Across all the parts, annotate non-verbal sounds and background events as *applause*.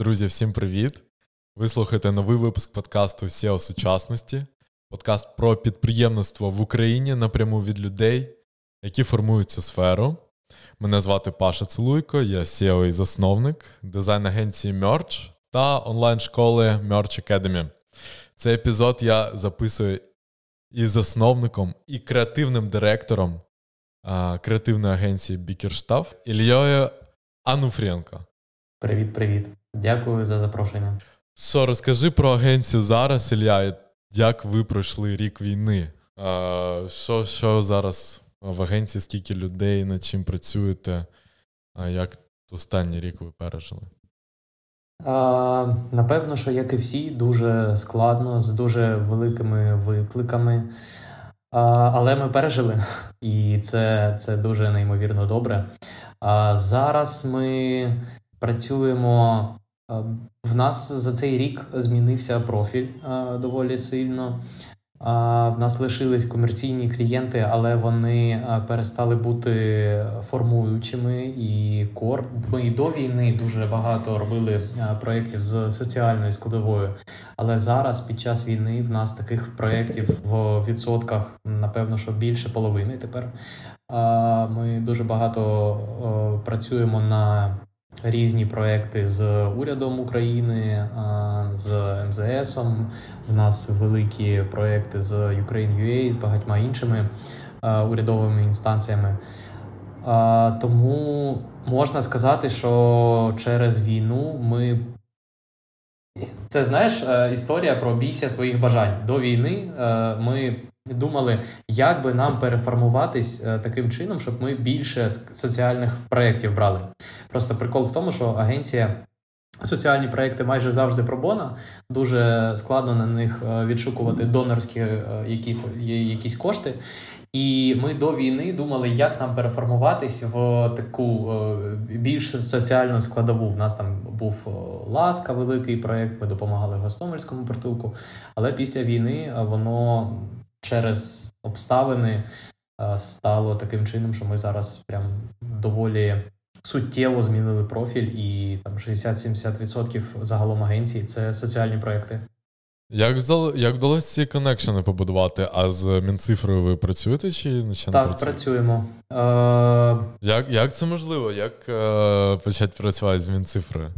Друзі, всім привіт! Ви слухаєте новий випуск подкасту SEO сучасності, подкаст про підприємництво в Україні напряму від людей, які формують цю сферу. Мене звати Паша Целуйко, я SEO і засновник дизайн агенції Merch та онлайн-школи Merch Academy. Цей епізод я записую із засновником і креативним директором а, креативної агенції Бікерштаф Ільєю Ануфрієнко. Привіт-привіт. Дякую за запрошення. Що, розкажи про агенцію зараз, Ілля, як ви пройшли рік війни? А, Що що зараз в агенції, скільки людей, над чим працюєте? А Як останній рік ви пережили? А, Напевно, що як і всі, дуже складно, з дуже великими викликами. А, Але ми пережили, і це це дуже неймовірно добре. А Зараз ми працюємо. В нас за цей рік змінився профіль доволі сильно. В нас лишились комерційні клієнти, але вони перестали бути формуючими і кор. Ми і до війни дуже багато робили проєктів з соціальною складовою. Але зараз, під час війни, в нас таких проєктів в відсотках, напевно, що більше половини тепер. Ми дуже багато працюємо на різні проекти з урядом України, з МЗС. У нас великі проекти з Ukraine.ua, з багатьма іншими урядовими інстанціями. Тому можна сказати, що через війну ми. Це знаєш е, історія про бійся своїх бажань. До війни е, думали, як би нам переформуватись е, таким чином, щоб ми більше соціальних проєктів брали. Просто прикол в тому, що агенція. Соціальні проекти майже завжди пробона, дуже складно на них е, відшукувати донорські е, які, якісь кошти. І ми до війни думали, як нам переформуватись в таку більш соціальну складову. В нас там був ласка, великий проект. Ми допомагали Гостомельському притулку. Але після війни воно через обставини е, стало таким чином, що ми зараз прям доволі суттєво змінили профіль, і там 60-70% загалом агенції це соціальні проекти. Як як вдалося ці коннекшени побудувати? А з Мінцифрою ви працюєте чи ще не працюєте? Так, працюємо. Е... Як як це можливо? Як е, почати працювати з Мінцифрою?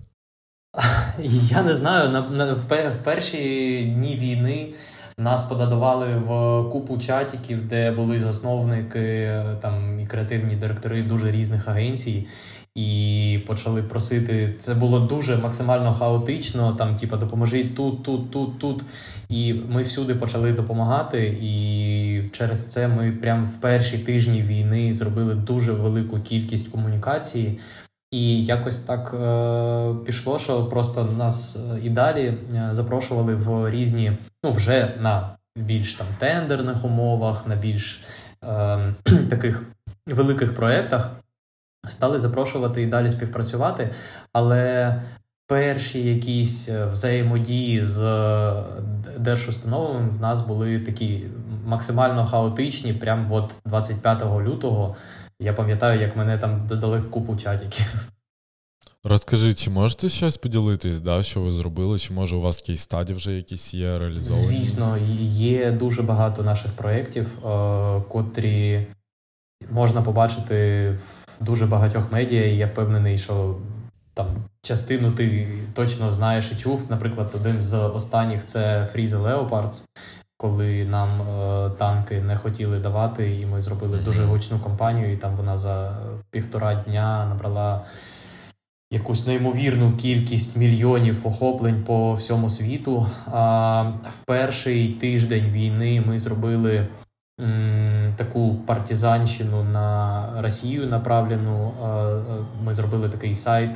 *laughs* Я не знаю. На, на в, в перші дні війни нас подадували в купу чатиків, де були засновники там і креативні директори дуже різних агенцій. І почали просити. Це було дуже максимально хаотично. Там, типа, допоможіть тут, тут, тут, тут. І ми всюди почали допомагати. І через це ми прямо в перші тижні війни зробили дуже велику кількість комунікації. І якось так е, пішло, що просто нас е, і далі е, запрошували в різні, ну вже на більш там тендерних умовах, на більш е, *clears throat* таких великих проєктах. Стали запрошувати і далі співпрацювати, але перші якісь е, взаємодії з держустановами в нас були такі максимально хаотичні, прямо от 25 лютого. Я пам'ятаю, як мене там додали в купу чатиків. Розкажи, чи можете щось поділитись, да, що ви зробили? Чи може у вас кейс стаді вже якісь є реалізовані? Звісно, є дуже багато наших проєктів, е, котрі можна побачити в дуже багатьох медіа, і я впевнений, що там частину ти точно знаєш і чув. Наприклад, один з останніх це Freeze Leopards коли нам е, танки не хотіли давати, і ми зробили дуже гучну кампанію, і там вона за півтора дня набрала якусь неймовірну кількість мільйонів охоплень по всьому світу. А в перший тиждень війни ми зробили. Таку партизанщину на Росію направлену. Е, е, ми зробили такий сайт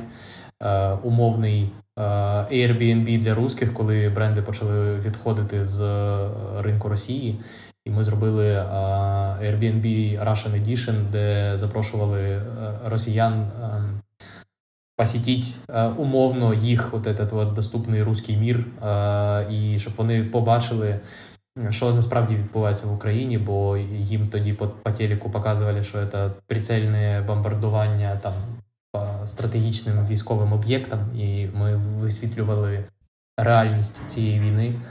умовний Airbnb для русських, коли бренди почали відходити з е, ринку Росії. І ми зробили е, Airbnb Russian Edition, де запрошували росіян посітіть умовно їх от этот от доступний русський мір, і щоб вони побачили, що насправді відбувається в Україні, бо їм тоді по, по телеку показували, що це прицельне бомбардування там стратегічним військовим об'єктам, і ми висвітлювали реальність цієї війни.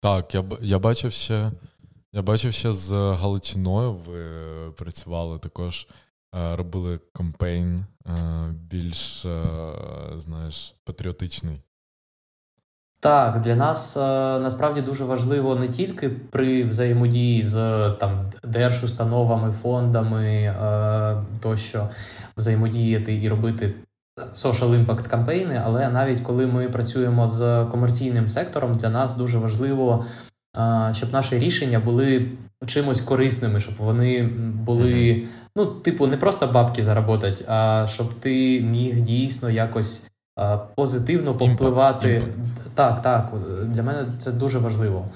Так, я я бачив ще я бачив ще з Галичиною. Ви працювали також, робили кампейн більш знаєш, патріотичний. Так, для нас е, насправді дуже важливо не тільки при взаємодії з там держустановами, фондами е, тощо взаємодіяти і робити social impact кампейни, але навіть коли ми працюємо з комерційним сектором, для нас дуже важливо, е, щоб наші рішення були чимось корисними, щоб вони були, ну, типу, не просто бабки заработати, а щоб ти міг дійсно якось позитивно повпливати. Impact. Так, так. Для мене це дуже важливо.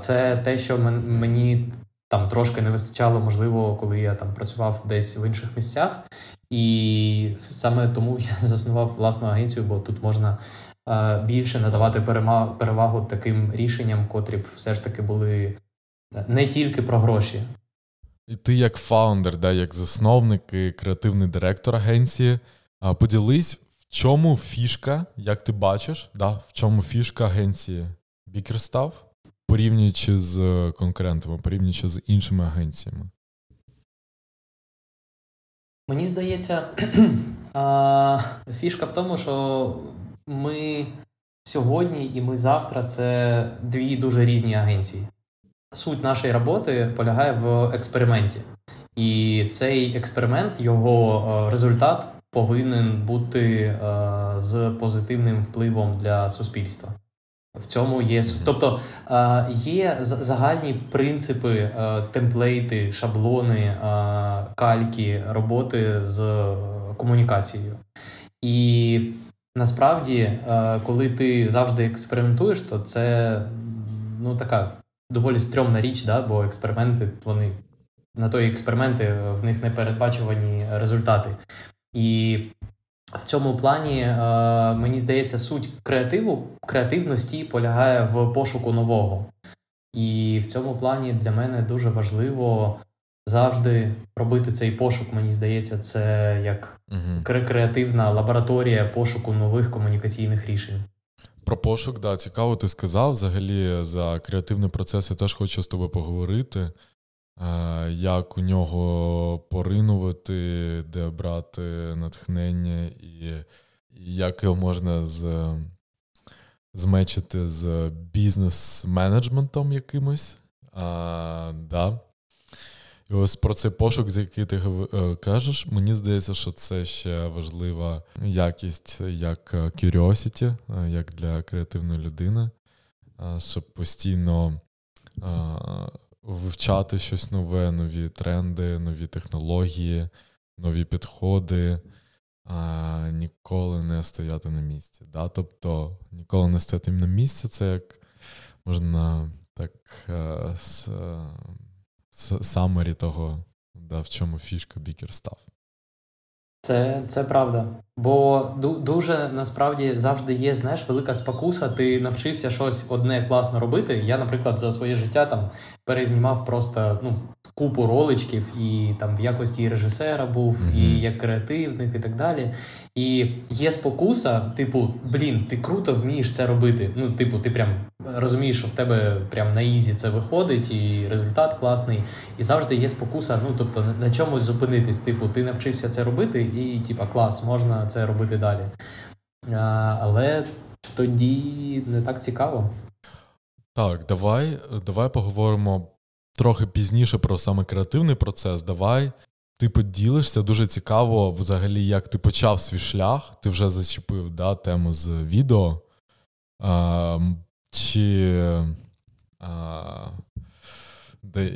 Це те, що мені там трошки не вистачало, можливо, коли я там працював десь в інших місцях. І саме тому *laughs* я заснував власну агенцію, бо тут можна більше надавати перевагу таким рішенням, котрі б все ж таки були не тільки про гроші. І ти, як фаундер, да, як засновник і креативний директор агенції, поділись чому фішка, як ти бачиш, да, в чому фішка агенції Бікерстав, порівнюючи з конкурентами, порівнюючи з іншими агенціями? Мені здається, *clears throat* фішка в тому, що ми сьогодні і ми завтра це дві дуже різні агенції. Суть нашої роботи полягає в експерименті. І цей експеримент, його результат повинен бути е, з позитивним впливом для суспільства. В цьому є тобто е, є загальні принципи, е, темплейти, шаблони, е, кальки роботи з комунікацією. І насправді, е, коли ти завжди експериментуєш, то це ну така доволі стрьомна річ, да? бо експерименти вони на той експерименти в них не передбачувані результати. І в цьому плані е, мені здається, суть креативу, креативності полягає в пошуку нового. І в цьому плані для мене дуже важливо завжди робити цей пошук. Мені здається, це як креативна лабораторія пошуку нових комунікаційних рішень. Про пошук, да, цікаво, ти сказав. Взагалі за креативний процес я теж хочу з тобою поговорити. Е, як у нього поринувати, де брати натхнення, і як його можна з, змечити з бізнес-менеджментом якимось. А, да. І ось про цей пошук, з який ти е, кажеш, мені здається, що це ще важлива якість як curiosity, е, як для креативної людини, щоб постійно вивчати щось нове, нові тренди, нові технології, нові підходи, а ніколи не стояти на місці. Да? Тобто ніколи не стояти на місці, це як можна так самері е, того, да, в чому фішка бікер став. Це це правда. Бо дуже насправді завжди є знаєш, велика спокуса. Ти навчився щось одне класно робити. Я, наприклад, за своє життя там перезнімав просто ну, купу роликів, і там в якості режисера був, mm-hmm. і як креативник, і так далі. І є спокуса, типу, блін, ти круто вмієш це робити. Ну, типу, ти прям розумієш, що в тебе прям на easy це виходить, і результат класний. І завжди є спокуса. Ну, тобто, на чомусь зупинитись. Типу, ти навчився це робити, і типа клас, можна це робити далі. А, Але тоді не так цікаво. Так, давай, давай поговоримо трохи пізніше про саме креативний процес. Давай ти поділишся дуже цікаво, взагалі, як ти почав свій шлях. Ти вже зачепив да, тему з відео. А, Чи а, де,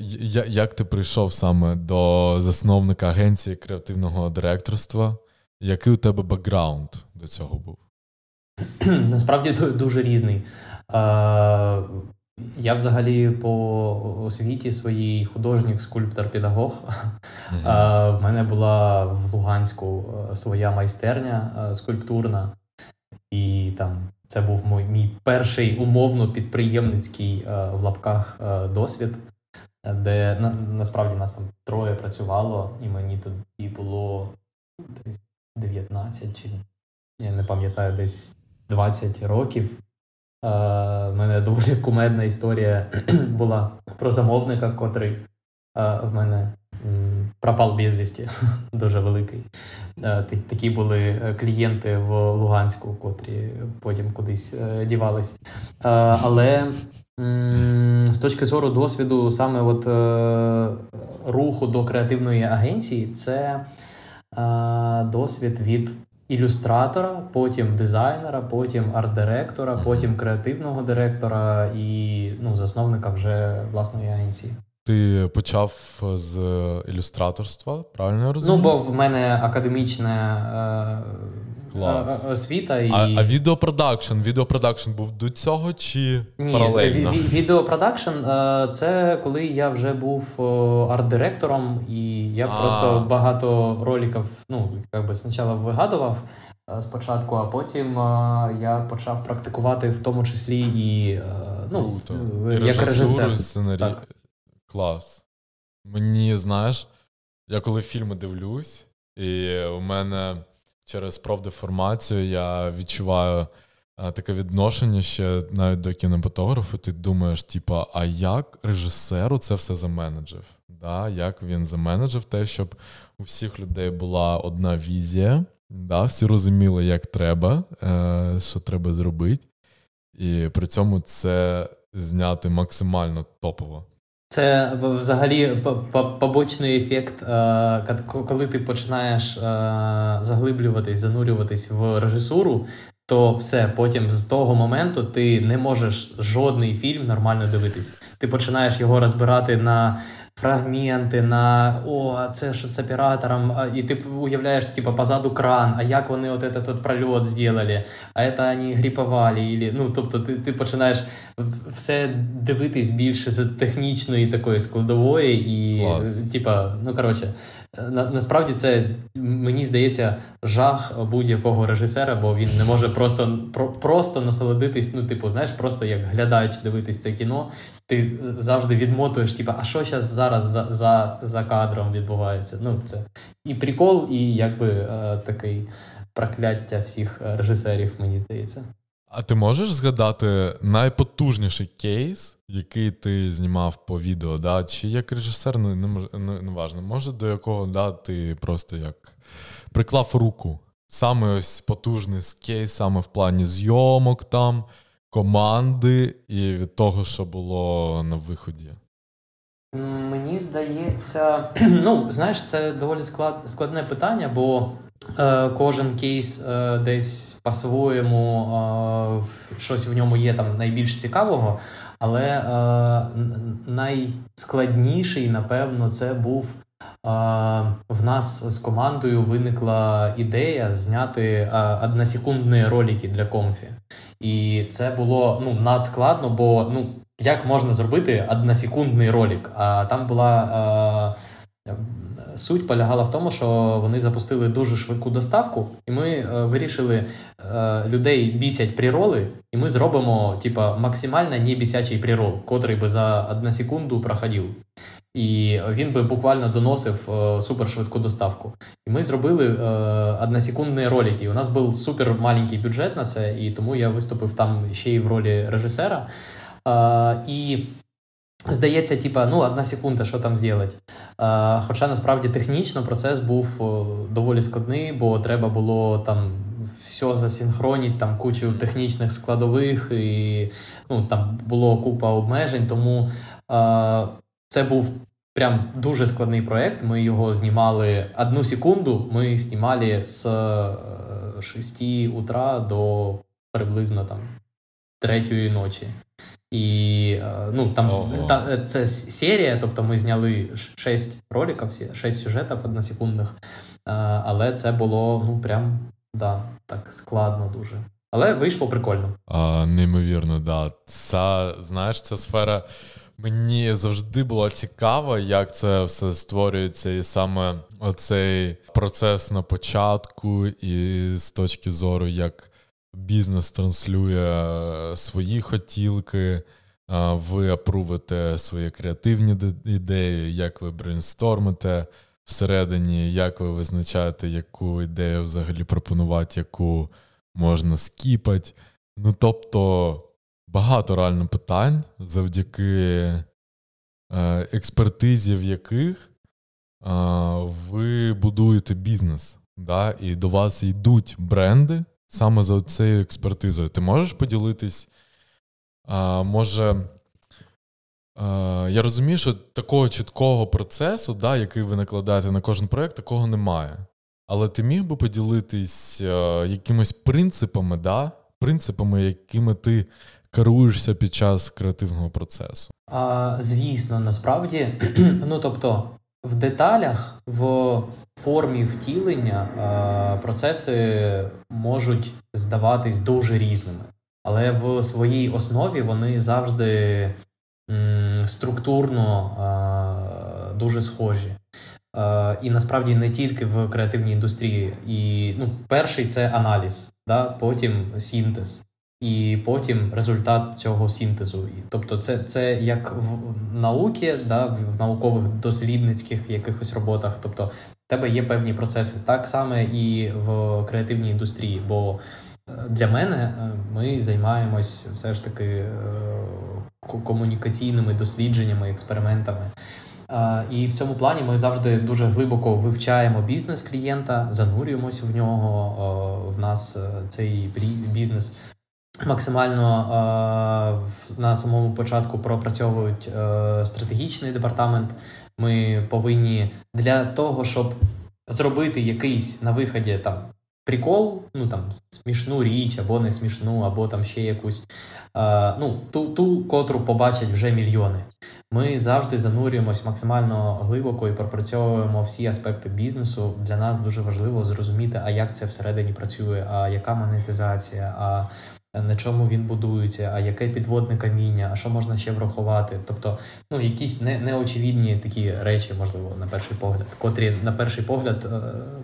як ти прийшов саме до засновника агенції креативного директорства? Який у тебе бекграунд до цього був? Насправді дуже різний. Я взагалі по освіті своїй художник, скульптор, педагог. Uh-huh. В мене була в Луганську е, своя майстерня е, скульптурна, і там це був мій, мій перший умовно підприємницький е, в лапках досвід, де на, насправді нас там троє працювало, і мені тоді було десь 19 чи я не пам'ятаю, десь 20 років. У е, мене доволі кумедна історія *clears throat* була про замовника, котрий е, в мене пропав безвісті, *laughs* дуже великий. Е, такі були клієнти в Луганську, котрі потім кудись дівались. Але з точки зору досвіду, саме от руху до креативної агенції, це досвід від ілюстратора, потім дизайнера, потім арт-директора, потім креативного директора і ну, засновника вже власної агенції. Ти почав з ілюстраторства, правильно я розумію? Ну, бо в мене академічне Клас. освіта. І... А а відеопродакшн відеопродакшн був до цього чи Ні, паралельно? Ві- відеопродакшн це коли я вже був арт-директором, і я а. просто багато роликів ну, якби спочатку вигадував. Спочатку, а потім я почав практикувати в тому числі і ну, Круто. як режисер. сценарій. Так. Клас. Мені знаєш, я коли фільми дивлюсь, і у мене через профдеформацію я відчуваю а, таке відношення ще навіть до кінематографу. Ти думаєш, типа, а як режисеру це все заменеджив? Да? Як він заменеджив те, щоб у всіх людей була одна візія, да? всі розуміли, як треба, е, що треба зробити, і при цьому це зняти максимально топово. Це взагалі побочний ефект, е, коли ти починаєш е, заглиблюватись, занурюватись в режисуру, то все потім з того моменту ти не можеш жодний фільм нормально дивитись. Ти починаєш його розбирати на фрагменти, на о, це ж з оператором, і ти уявляєш, типу, позаду кран, а як вони от этот от прольот зробили, а це вони гріпували. Или, ну, тобто ти ти починаєш все дивитись більше з технічної такої складової, і, типа, ну коротше, насправді це мені здається жах будь-якого режисера, бо він не може просто про, просто насолодитись. Ну, типу, знаєш, просто як глядач дивитись це кіно. Ти завжди відмотуєш, типу, а що зараз зараз за за, за кадром відбувається? Ну, це і прикол, і якби е, такий прокляття всіх режисерів, мені здається. А ти можеш згадати найпотужніший кейс, який ти знімав по відео, да? чи як режисер, ну, не не, не важно, може до якого да, ти просто як приклав руку. Саме ось потужний кейс, саме в плані зйомок там, команди і від того, що було на виході. Мені здається, *clears throat* ну, знаєш, це доволі склад, складне питання, бо кожен кейс е, десь по-своєму е, щось в ньому є там найбільш цікавого, але е, найскладніший, напевно, це був. В нас з командою виникла ідея зняти односекундні ролики для Comfy. І це було ну, надскладно, бо ну, як можна зробити односекундний ролик? А там була суть полягала в тому, що вони запустили дуже швидку доставку, і ми е, вирішили е, людей бісять прироли, і ми зробимо типа, максимально не бісячий прирол, котрий би за одну секунду проходив. І він би буквально доносив е, супершвидку доставку. І ми зробили е, односекундні ролики. У нас був супер маленький бюджет на це, і тому я виступив там ще й в ролі режисера. Е, і Здається, типа, ну, одна секунда, що там зробити. Хоча насправді технічно процес був доволі складний, бо треба було там все засінхронити, там кучу технічних складових, і ну, там було купа обмежень. Тому а, це був прям дуже складний проєкт. Ми його знімали одну секунду. Ми знімали з 6 е, утра до приблизно там третьої ночі. І е, ну там та, е, це серія, тобто ми зняли 6 роликів, 6 сюжетів односекундних, е, але це було ну прям да, так складно дуже. Але вийшло прикольно. А, Неймовірно, да. Ця, знаєш, ця сфера мені завжди була цікава, як це все створюється, і саме оцей процес на початку, і з точки зору, як бізнес транслює свої хотілки, ви апрувите свої креативні ідеї, як ви брейнстормите, всередині, як ви визначаєте, яку ідею взагалі пропонувати, яку можна скіпати. Ну, тобто, багато реально питань, завдяки е, експертизі, в яких е, ви будуєте бізнес, да, і до вас йдуть бренди саме за цією експертизою. Ти можеш поділитись? Е, може. Я розумію, що такого чіткого процесу, да, який ви накладаєте на кожен проєкт, такого немає. Але ти міг би поділитись якимись принципами, да, принципами, якими ти керуєшся під час креативного процесу? А, Звісно, насправді, *clears throat* ну тобто, в деталях, в формі втілення процеси можуть здаватись дуже різними, але в своїй основі вони завжди структурно дуже схожі. І насправді не тільки в креативній індустрії. І ну, перший це аналіз, да? потім синтез, і потім результат цього синтезу. Тобто, це це як в науці, да? в наукових дослідницьких якихось роботах. Тобто, в тебе є певні процеси, так само і в креативній індустрії. Бо е, для мене е, ми займаємось все ж таки е, комунікаційними дослідженнями, експериментами. І в цьому плані ми завжди дуже глибоко вивчаємо бізнес клієнта, занурюємося в нього. В нас цей бізнес максимально на самому початку пропрацьовують е, стратегічний департамент. Ми повинні для того, щоб зробити якийсь на виході там. Прикол, ну там смішну річ, або не смішну, або там ще якусь, е, ну, ту, ту, котру побачать вже мільйони. Ми завжди занурюємось максимально глибоко і пропрацьовуємо всі аспекти бізнесу. Для нас дуже важливо зрозуміти, а як це всередині працює, а яка монетизація, а на чому він будується, а яке підводне каміння, а що можна ще врахувати. Тобто, ну якісь не, неочевидні такі речі, можливо, на перший погляд, котрі на перший погляд е,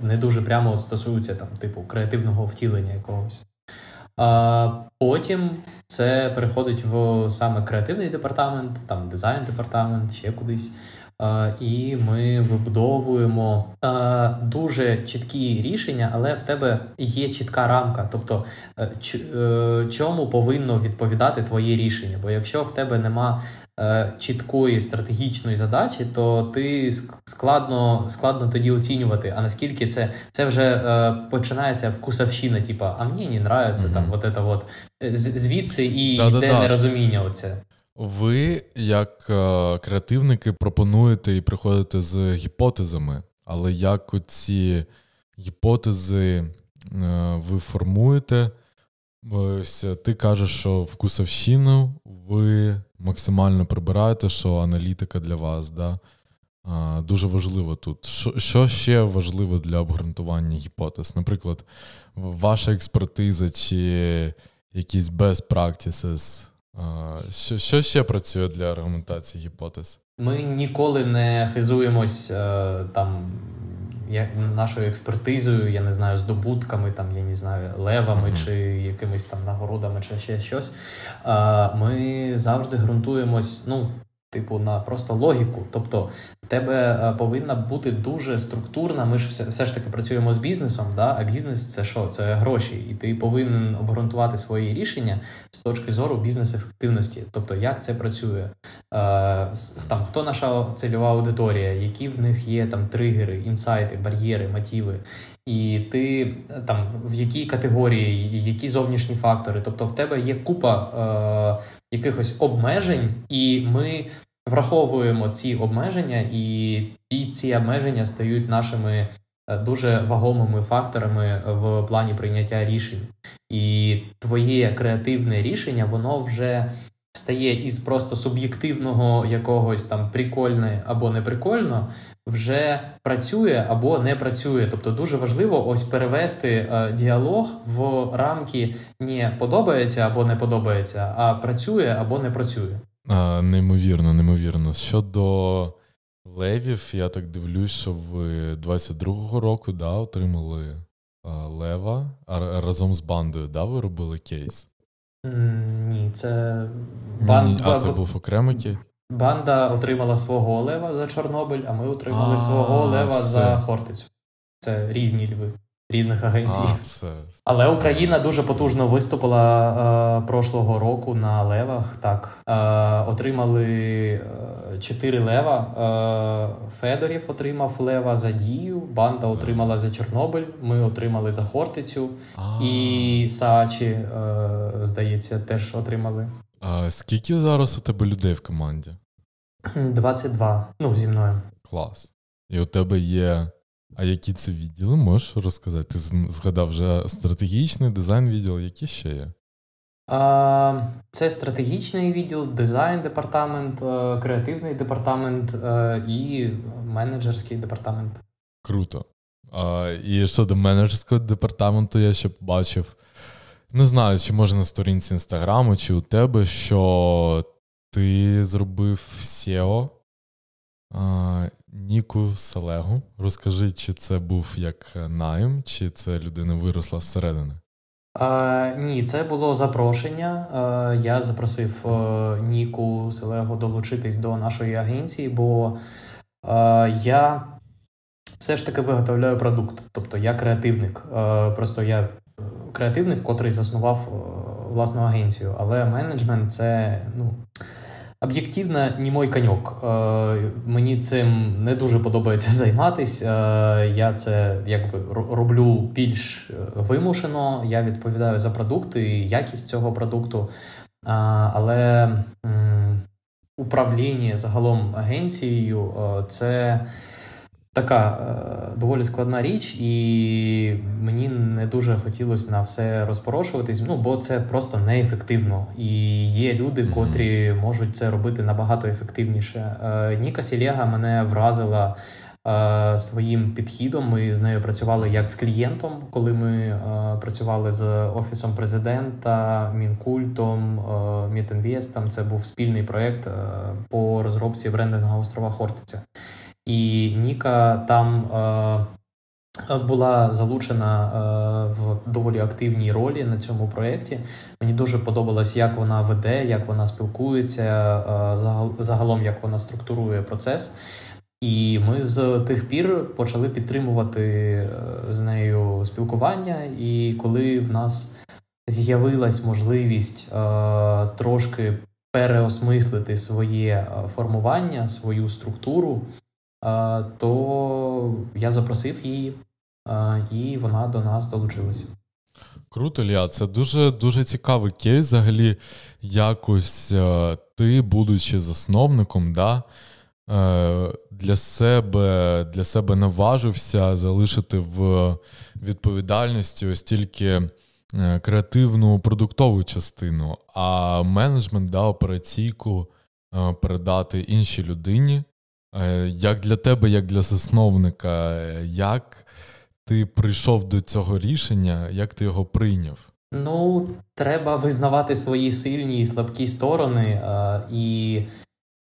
не дуже прямо стосуються там, типу, креативного втілення якогось. А Потім це переходить в саме креативний департамент, там дизайн департамент, ще кудись. І ми вибудовуємо дуже чіткі рішення, але в тебе є чітка рамка. Тобто, е, е, чому повинно відповідати твоє рішення? Бо якщо в тебе нема Е, чіткої стратегічної задачі, то ти складно складно тоді оцінювати. А наскільки це це вже починається вкусовщина, типа, а мені не нравиться mm-hmm. там от це от. звідси і йде нерозуміння. Оце. Ви, як е, креативники, пропонуєте і приходите з гіпотезами, але як ці гіпотези е, ви формуєте? Ось ти кажеш, що вкусовщину ви максимально прибираєте, що аналітика для вас, да? а, дуже важливо тут. Що, що ще важливо для обґрунтування гіпотез? Наприклад, ваша експертиза чи якісь best practices? Що, що ще працює для аргументації гіпотез? Ми ніколи не хизуємось е, там як нашою експертизою, я не знаю, здобутками, там, я не знаю, левами uh-huh. чи якимись там нагородами, чи ще щось. Ми завжди ґрунтуємось, ну, типу, на просто логіку. Тобто в тебе е, повинна бути дуже структурна. Ми ж все все ж таки працюємо з бізнесом, да? а бізнес це що? Це гроші, і ти повинен обґрунтувати свої рішення з точки зору бізнес-ефективності. Тобто, як це працює, е, там хто наша цільова аудиторія, які в них є там тригери, інсайти, бар'єри, мотиви. І ти там в якій категорії, які зовнішні фактори. Тобто в тебе є купа е, якихось обмежень, і ми враховуємо ці обмеження, і ці обмеження стають нашими е, дуже вагомими факторами в плані прийняття рішень. І твоє креативне рішення, воно вже стає із просто суб'єктивного якогось там прикольне або неприкольно, вже працює або не працює. Тобто дуже важливо ось перевести е, діалог в рамки не подобається або не подобається, а працює або не працює. А, Неймовірно, неймовірно. Щодо левів, я так дивлюсь, що ви 22-го року да, отримали а, лева а разом з бандою. да, Ви робили кейс? Ні, це Бан... Ні, А це був окремий кейс? Банда отримала свого лева за Чорнобиль, а ми отримали свого лева за Хортицю. Це різні льви різних агенцій. А, все. Але Україна дуже потужно виступила е, прошлого року на левах. Так е, отримали е, чотири лева. Е, Федорів отримав лева за дію. Банда отримала за Чорнобиль. Ми отримали за Хортицю і Саачі, е, здається, теж отримали. А скільки зараз у тебе людей в команді? 22. Ну, зі мною. Клас. І у тебе є а які це відділи? Можеш розказати? Ти згадав вже стратегічний дизайн відділ, які ще є? Це стратегічний відділ, дизайн департамент, е, креативний департамент е, і менеджерський департамент. Круто. І щодо менеджерського департаменту, я ще побачив. Не знаю, чи може на сторінці інстаграму, чи у тебе, що ти зробив SEO Ніку Селегу. Розкажи, чи це був як найм, чи це людина виросла зсередини? А, Ні, це було запрошення. А, я запросив а, Ніку Селегу долучитись до нашої агенції, бо а, я все ж таки виготовляю продукт. Тобто я креативник. Просто я креативник, котрий заснував власну агенцію, але менеджмент це ну. Об'єктивно, не мой коньок. Е, мені цим не дуже подобається *laughs* займатися. Е, я це якби роблю більш е, вимушено. Я відповідаю за продукти, якість цього продукту. Але управління загалом агенцією це така е, доволі складна річ, і мені не дуже хотілося на все розпорошуватись, ну бо це просто неефективно. І є люди, котрі можуть це робити набагато ефективніше. Е, Ніка Сілєга мене вразила. Е, своїм підхідом ми з нею працювали як з клієнтом, коли ми працювали з офісом президента, мінкультом, Мітінвестом. Це був спільний проект по розробці брендингу острова Хортиця. І Ніка там е, була залучена е, в доволі активній ролі на цьому проєкті. Мені дуже подобалось, як вона веде, як вона спілкується, е, загалом як вона структурує процес. І ми з тих пір почали підтримувати з нею спілкування. І коли в нас з'явилась можливість трошки переосмислити своє формування, свою структуру то я запросив її, і вона до нас долучилася. Круто, Ліа, це дуже дуже цікавий кейс. Взагалі, якось е, ти, будучи засновником, да, е, для себе для себе наважився залишити в відповідальності ось тільки е, креативну продуктову частину, а менеджмент да, операційку передати іншій людині. Е, як для тебе, як для засновника, як ти прийшов до цього рішення, як ти його прийняв? Ну, треба визнавати свої сильні і слабкі сторони. Е, і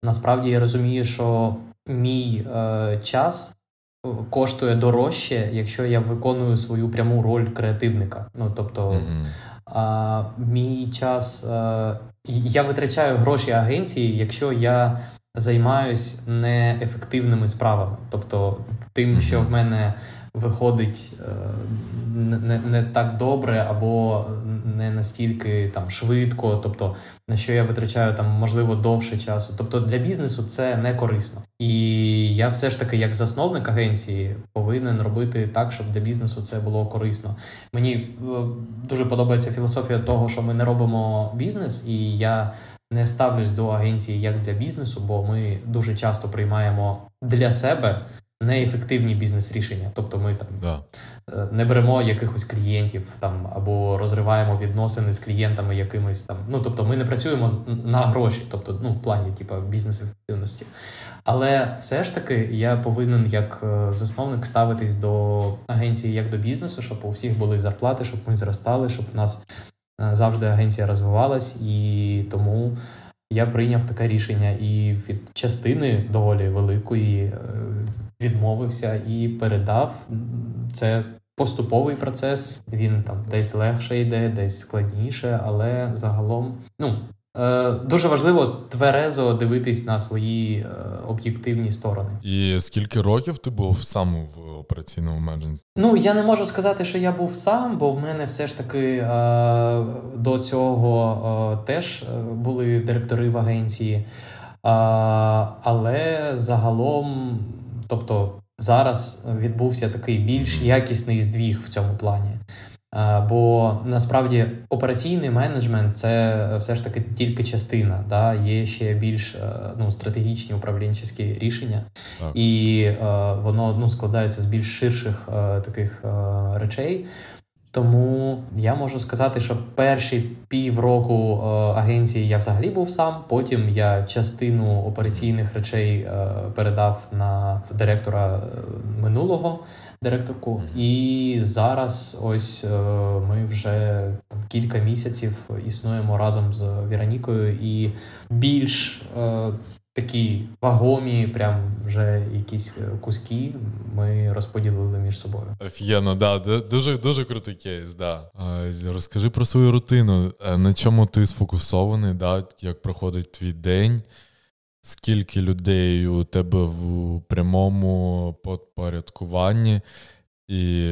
насправді я розумію, що мій е, час коштує дорожче, якщо я виконую свою пряму роль креативника. Ну тобто, mm-hmm. мій час я витрачаю гроші агенції, якщо я займаюсь неефективними справами, тобто тим, що в мене виходить е, не не так добре або не настільки там швидко, тобто на що я витрачаю там можливо довше часу. Тобто для бізнесу це не корисно. І я все ж таки, як засновник агенції, повинен робити так, щоб для бізнесу це було корисно. Мені е, дуже подобається філософія того, що ми не робимо бізнес, і я не ставлюсь до агенції як для бізнесу, бо ми дуже часто приймаємо для себе неефективні бізнес-рішення. Тобто ми там да. Е, не беремо якихось клієнтів там або розриваємо відносини з клієнтами якимись там. Ну тобто, ми не працюємо на гроші, тобто ну в плані типу, бізнес-ефективності. Але все ж таки я повинен як е, засновник ставитись до агенції як до бізнесу, щоб у всіх були зарплати, щоб ми зростали, щоб в нас завжди агенція розвивалась, і тому я прийняв таке рішення і від частини доволі великої е, відмовився і передав це. Поступовий процес, він там десь легше йде, десь складніше, але загалом, ну Е, дуже важливо тверезо дивитись на свої е, об'єктивні сторони. І скільки років ти був сам в операційному менеджменті? Ну я не можу сказати, що я був сам, бо в мене все ж таки е, до цього теж були директори в агенції. Але загалом, тобто зараз відбувся такий більш якісний здвіг в цьому плані. Бо насправді операційний менеджмент це все ж таки тільки частина. Да? Є ще більш е, ну, стратегічні управлінчі рішення, так. і е, воно ну, складається з більш ширших е, таких е, речей. Тому я можу сказати, що перші півроку е, агенції я взагалі був сам. Потім я частину операційних речей е, передав на директора е, минулого директорку. І зараз ось е, ми вже там кілька місяців існуємо разом з Віронікою, і більш е, такі вагомі, прям вже якісь е, куски ми розподілили між собою. Офігенно, да, дуже дуже крутий кейс. Да. Розкажи про свою рутину, на чому ти сфокусований, да, як проходить твій день. Скільки людей у тебе в прямому підпорядкуванні, і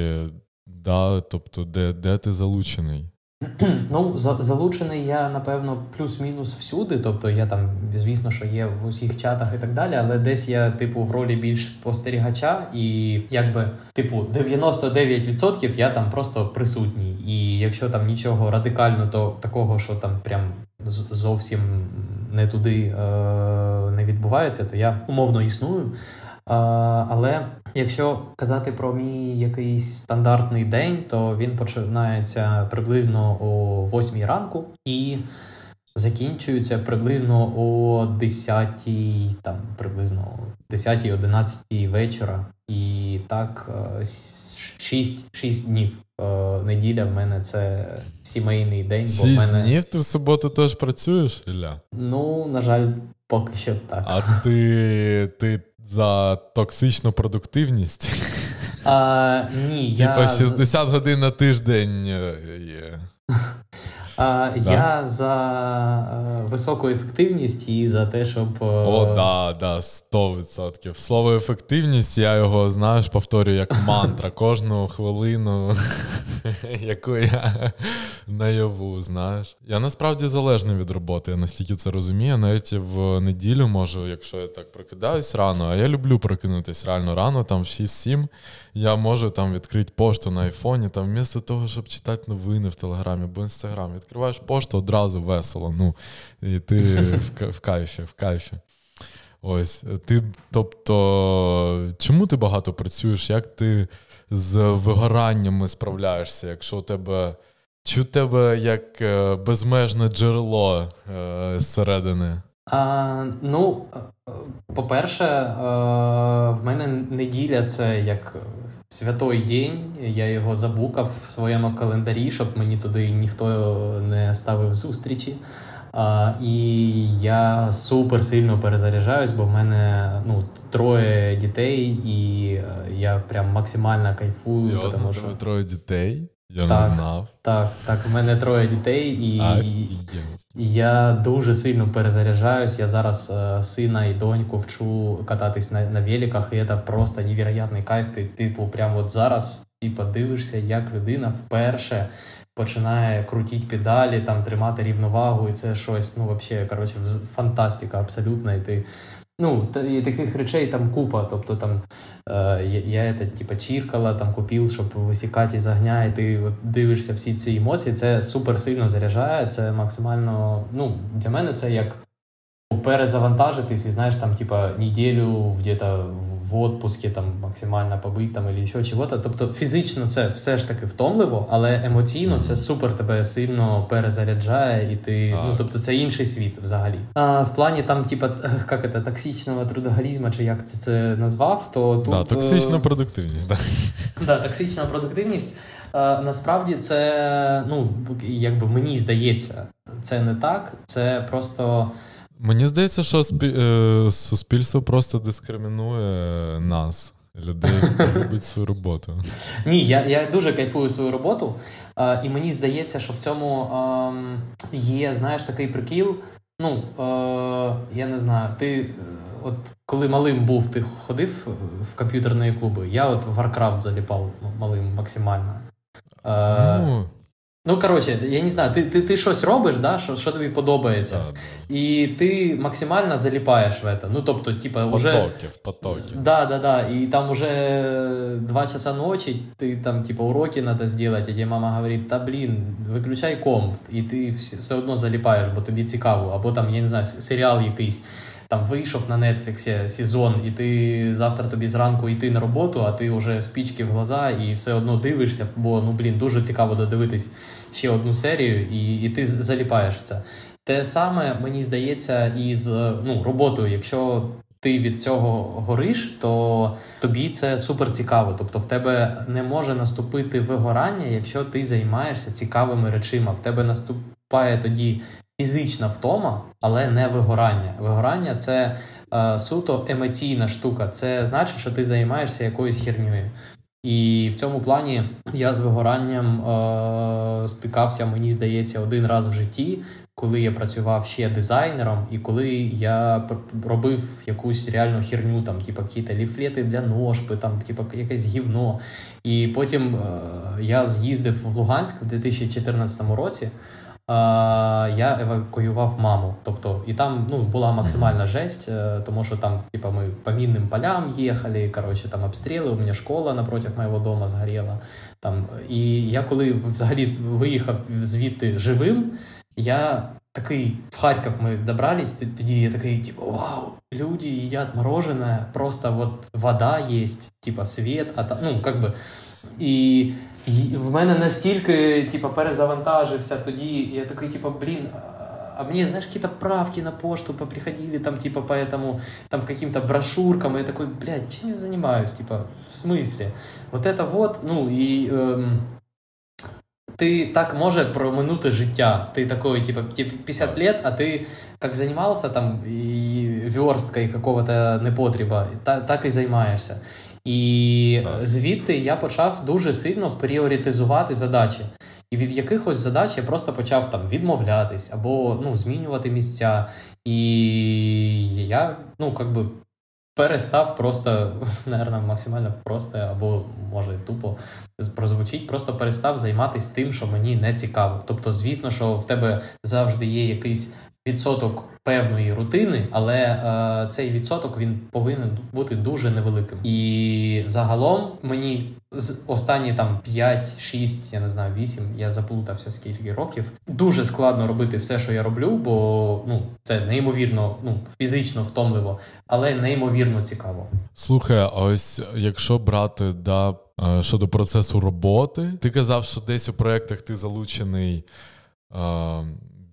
да, тобто, де де ти залучений? *clears throat* Ну, залучений я, напевно, плюс-мінус всюди. Тобто я там, звісно, що є в усіх чатах і так далі, але десь я, типу, в ролі більш спостерігача, і якби, типу, 99% я там просто присутній. І якщо там нічого радикально, то такого, що там прям зовсім не туди е, не відбувається, то я умовно існую. Але якщо казати про мій якийсь стандартний день, то він починається приблизно о 8 ранку і закінчується приблизно о 10, там приблизно 10-11 вечора. І так 6 е, 6 днів. Е, неділя в мене це сімейний день. Бо в мене... днів ти в суботу теж працюєш, Ілля? Ну, на жаль, поки що так. А ти ти за токсичну продуктивність? А, Ні. Типа 60 годин на тиждень е, є. А, да? Я за е, високу ефективність і за те, щоб. Е, О, да, да, 100%. Слово ефективність, я його, знаєш, повторюю як мантра *laughs* кожну хвилину, *laughs* яку я наяву, знаєш. Я насправді залежний від роботи, я настільки це розумію. Навіть в неділю можу, якщо я так прокидаюсь рано, а я люблю прокинутись реально рано, там в 6-7 я можу там відкрити пошту на айфоні, там вмісто того, щоб читати новини в Телеграмі або Інстаграмі, відкриваєш пошту одразу весело. Ну, і ти в, в кайфі, в кайфі. Ось. Ти, тобто, чому ти багато працюєш? Як ти з вигораннями справляєшся, якщо у тебе. Чи у тебе як е, безмежне джерело е, зсередини? А, Ну, е, по-перше, е, в мене неділя це як святой день. Я його забукав в своєму календарі, щоб мені туди ніхто не ставив зустрічі. І я супер сильно перезаряджаюсь, бо в мене ну, троє дітей, і я прям максимально кайфую. Йо, тому що... Троє дітей. Я так, не знав. Так, так. У мене троє дітей, і і я дуже сильно перезаряджаюсь. Я зараз е, сина і доньку вчу кататись на на великах, і це просто невероятний кайф. Ти, типу, прямо от зараз типу, дивишся, як людина вперше починає крутити педалі, там тримати рівновагу, і це щось, ну, взагалі, коротше, фантастика абсолютно. І ти Ну, і таких речей там купа. Тобто там е, я это, типа, чіркала, там купив, щоб висікати з огня, і ти дивишся всі ці емоції. Це супер сильно заряджає. Це максимально. Ну, для мене це як перезавантажитись, і знаєш, там, типа, неділю где-то в отпуске там максимально побить там, або ще чого-то. Тобто фізично це все ж таки втомливо, але емоційно це супер тебе сильно перезаряджає, і ти. Ну тобто це інший світ взагалі. А в плані там, типа, як це, токсичного трудоголізму, чи як це це назвав, то тут. *laughs* Да, Токсична продуктивність, так. Да, токсична продуктивність. Насправді це, ну, якби мені здається, це не так. Це просто. Мені здається, що е, суспільство просто дискримінує нас, людей, хто *laughs* любить свою роботу. Ні, я я дуже кайфую свою роботу. І мені здається, що в цьому є, знаєш, такий прикіл. Ну, е, я не знаю, ти е, от коли малим був, ти ходив в комп'ютерні клуби. Я от в Warcraft заліпав малим максимально. Ну, Ну, коротше, я не знаю, ти ти, ти щось робиш, да, що що тобі подобається, да. і ти максимально заліпаєш в це. Ну, тобто, типа, уже... Потоків, потоків. Да, да, да. І там уже 2 часа ночі, ти там, типа, уроки треба зробити, а тебе мама говорить, та блін, виключай комп, і ти все одно заліпаєш, бо тобі цікаво, або там, я не знаю, серіал якийсь там вийшов на Нетфліксі сезон, і ти завтра тобі зранку йти на роботу, а ти вже спічки в глаза і все одно дивишся, бо ну блін, дуже цікаво додивитись ще одну серію, і і ти заліпаєш в це. Те саме мені здається, і з ну, роботою, якщо. Ти від цього гориш, то тобі це супер цікаво. Тобто в тебе не може наступити вигорання, якщо ти займаєшся цікавими речима. В тебе наступає тоді фізична втома, але не вигорання. Вигорання це е, суто емоційна штука. Це значить, що ти займаєшся якоюсь херньою. І в цьому плані я з вигоранням е, стикався, мені здається, один раз в житті, коли я працював ще дизайнером, і коли я робив якусь реальну херню, там, типу, якісь ліфлети для ножпи, там, типу, якесь гівно. І потім е, я з'їздив в Луганськ в 2014 році я евакуював маму. Тобто, і там ну, була максимальна жесть, е, тому що там, типа, ми по мінним полям їхали, коротше, там обстріли, у мене школа напротив моєго дому згоріла. Там, І я коли взагалі виїхав звідти живим, я такий в Харків ми добрались, тоді я такий, типу, вау, люди їдять мороженое, просто вот вода є, типа світ, а та, ну, как бы. І в мене настільки типу, перезавантажився тоді, я такий, типу, блін. А мне, знаешь, какие-то правки на пошту приходили, там, типа, по этому, там, каким-то брошюркам, и я такой, блядь, чем я занимаюсь, типа, в смысле? Вот это вот, ну, и эм, ты так може проминути життя. Ты такой, типа, 50 лет, а ты как занимался там и версткой какого-то непотреба, так, так і займаєшся. І так. звідти я почав дуже сильно пріоритизувати задачі. І від якихось задач я просто почав там відмовлятись або ну, змінювати місця. І я, ну, как би перестав просто, *laughs* наверное, максимально просто, або може тупо прозвучить, просто перестав займатися тим, що мені не цікаво. Тобто, звісно, що в тебе завжди є якийсь відсоток певної рутини, але е, цей відсоток він повинен бути дуже невеликим. І загалом мені з останні там 5, 6, я не знаю, 8, я заплутався скільки років. Дуже складно робити все, що я роблю, бо ну це неймовірно, ну фізично втомливо, але неймовірно цікаво. Слухай, ось якщо брати да е, щодо процесу роботи, ти казав, що десь у проєктах ти залучений. Е,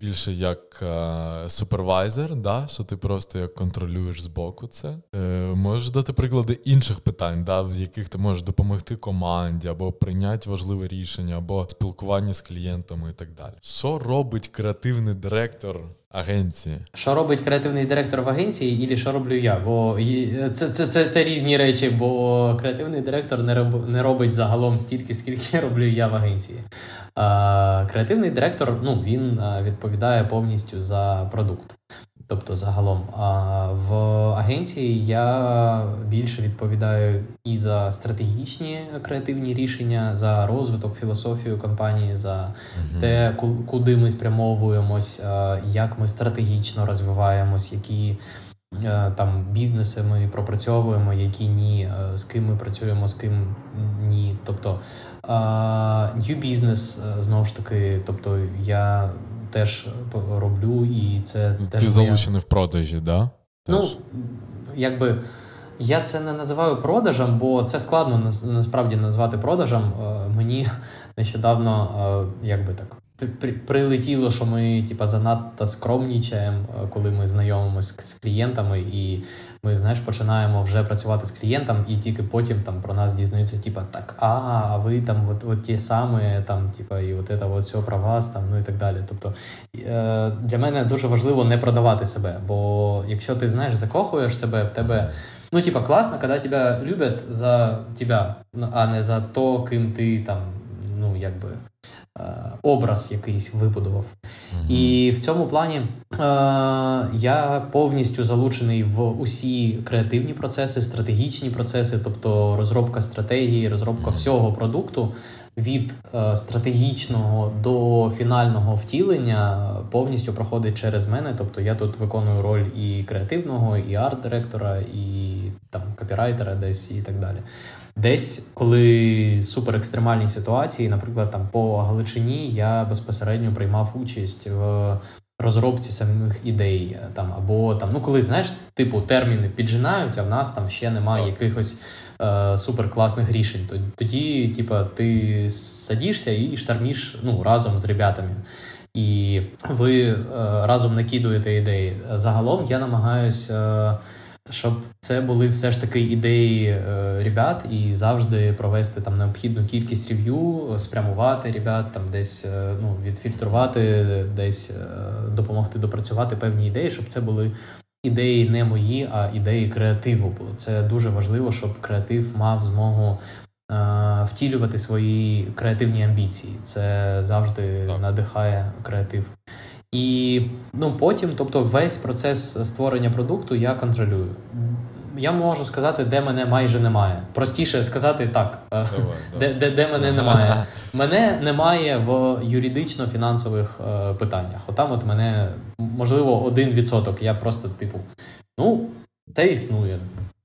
більше як е, супервайзер, да? що ти просто як контролюєш збоку це. Е, Можеш дати приклади інших питань, да? в яких ти можеш допомогти команді, або прийняти важливе рішення, або спілкування з клієнтами і так далі. Що робить креативний директор? Агенції. Що робить креативний директор в агенції, і що роблю я? Бо це це, це, це різні речі, бо креативний директор не роб, не робить загалом стільки, скільки роблю я в агенції. Креативний директор ну, він відповідає повністю за продукт. Тобто, загалом, в агенції я більше відповідаю і за стратегічні креативні рішення, за розвиток філософію компанії, за uh те, куди ми спрямовуємось, як ми стратегічно розвиваємось, які там бізнеси ми пропрацьовуємо, які ні, з ким ми працюємо, з ким ні. Тобто New Business, е, знову ж таки, тобто я теж роблю, і це теж. Ти залучений в продажі, да? Ну, якби. Я це не називаю продажем, бо це складно насправді назвати продажем. Е, мені *laughs* нещодавно, якби як би так, прилетіло, що ми типа занадто скромнічаємо, е, коли ми знайомимося з клієнтами, і ми знаєш, починаємо вже працювати з клієнтом, і тільки потім там про нас дізнаються, типа так, а, а ви там от, от ті самі, там, типа, і от це от все про вас, там, ну і так далі. Тобто е, для мене дуже важливо не продавати себе, бо якщо ти знаєш, закохуєш себе в тебе. Ну, типа, класно, коли тебе люблять за тебе, а не за то, ким ти там, ну, якби образ якийсь вибудував. Mm-hmm. І в цьому плані е, я повністю залучений в усі креативні процеси, стратегічні процеси, тобто розробка стратегії, розробка mm-hmm. всього продукту. Від е, стратегічного до фінального втілення повністю проходить через мене. Тобто я тут виконую роль і креативного, і арт-директора, і там копірайтера десь і так далі. Десь, коли суперекстремальні ситуації, наприклад, там по Галичині, я безпосередньо приймав участь в розробці самих ідей, там або там, ну коли знаєш, типу терміни піджинають, а в нас там ще немає якихось е, суперкласних рішень. Тоді, типа, ти садишся і штарміш ну, разом з ребятами. І ви е, разом накидуєте ідеї. Загалом я намагаюся. Е, щоб це були все ж таки ідеї е, ребят, і завжди провести там необхідну кількість рев'ю, спрямувати ребят, там десь е, ну, відфільтрувати, десь е, допомогти допрацювати певні ідеї, щоб це були ідеї не мої, а ідеї креативу. Бо це дуже важливо, щоб креатив мав змогу. Е, втілювати свої креативні амбіції, це завжди так. надихає креатив. І ну потім, тобто, весь процес створення продукту я контролюю. Я можу сказати, де мене майже немає. Простіше сказати так, е, Давай, де, де де, мене немає. *laughs* Мене немає в юридично-фінансових е, питаннях. Отам от мене можливо один відсоток. Я просто, типу, ну, це існує.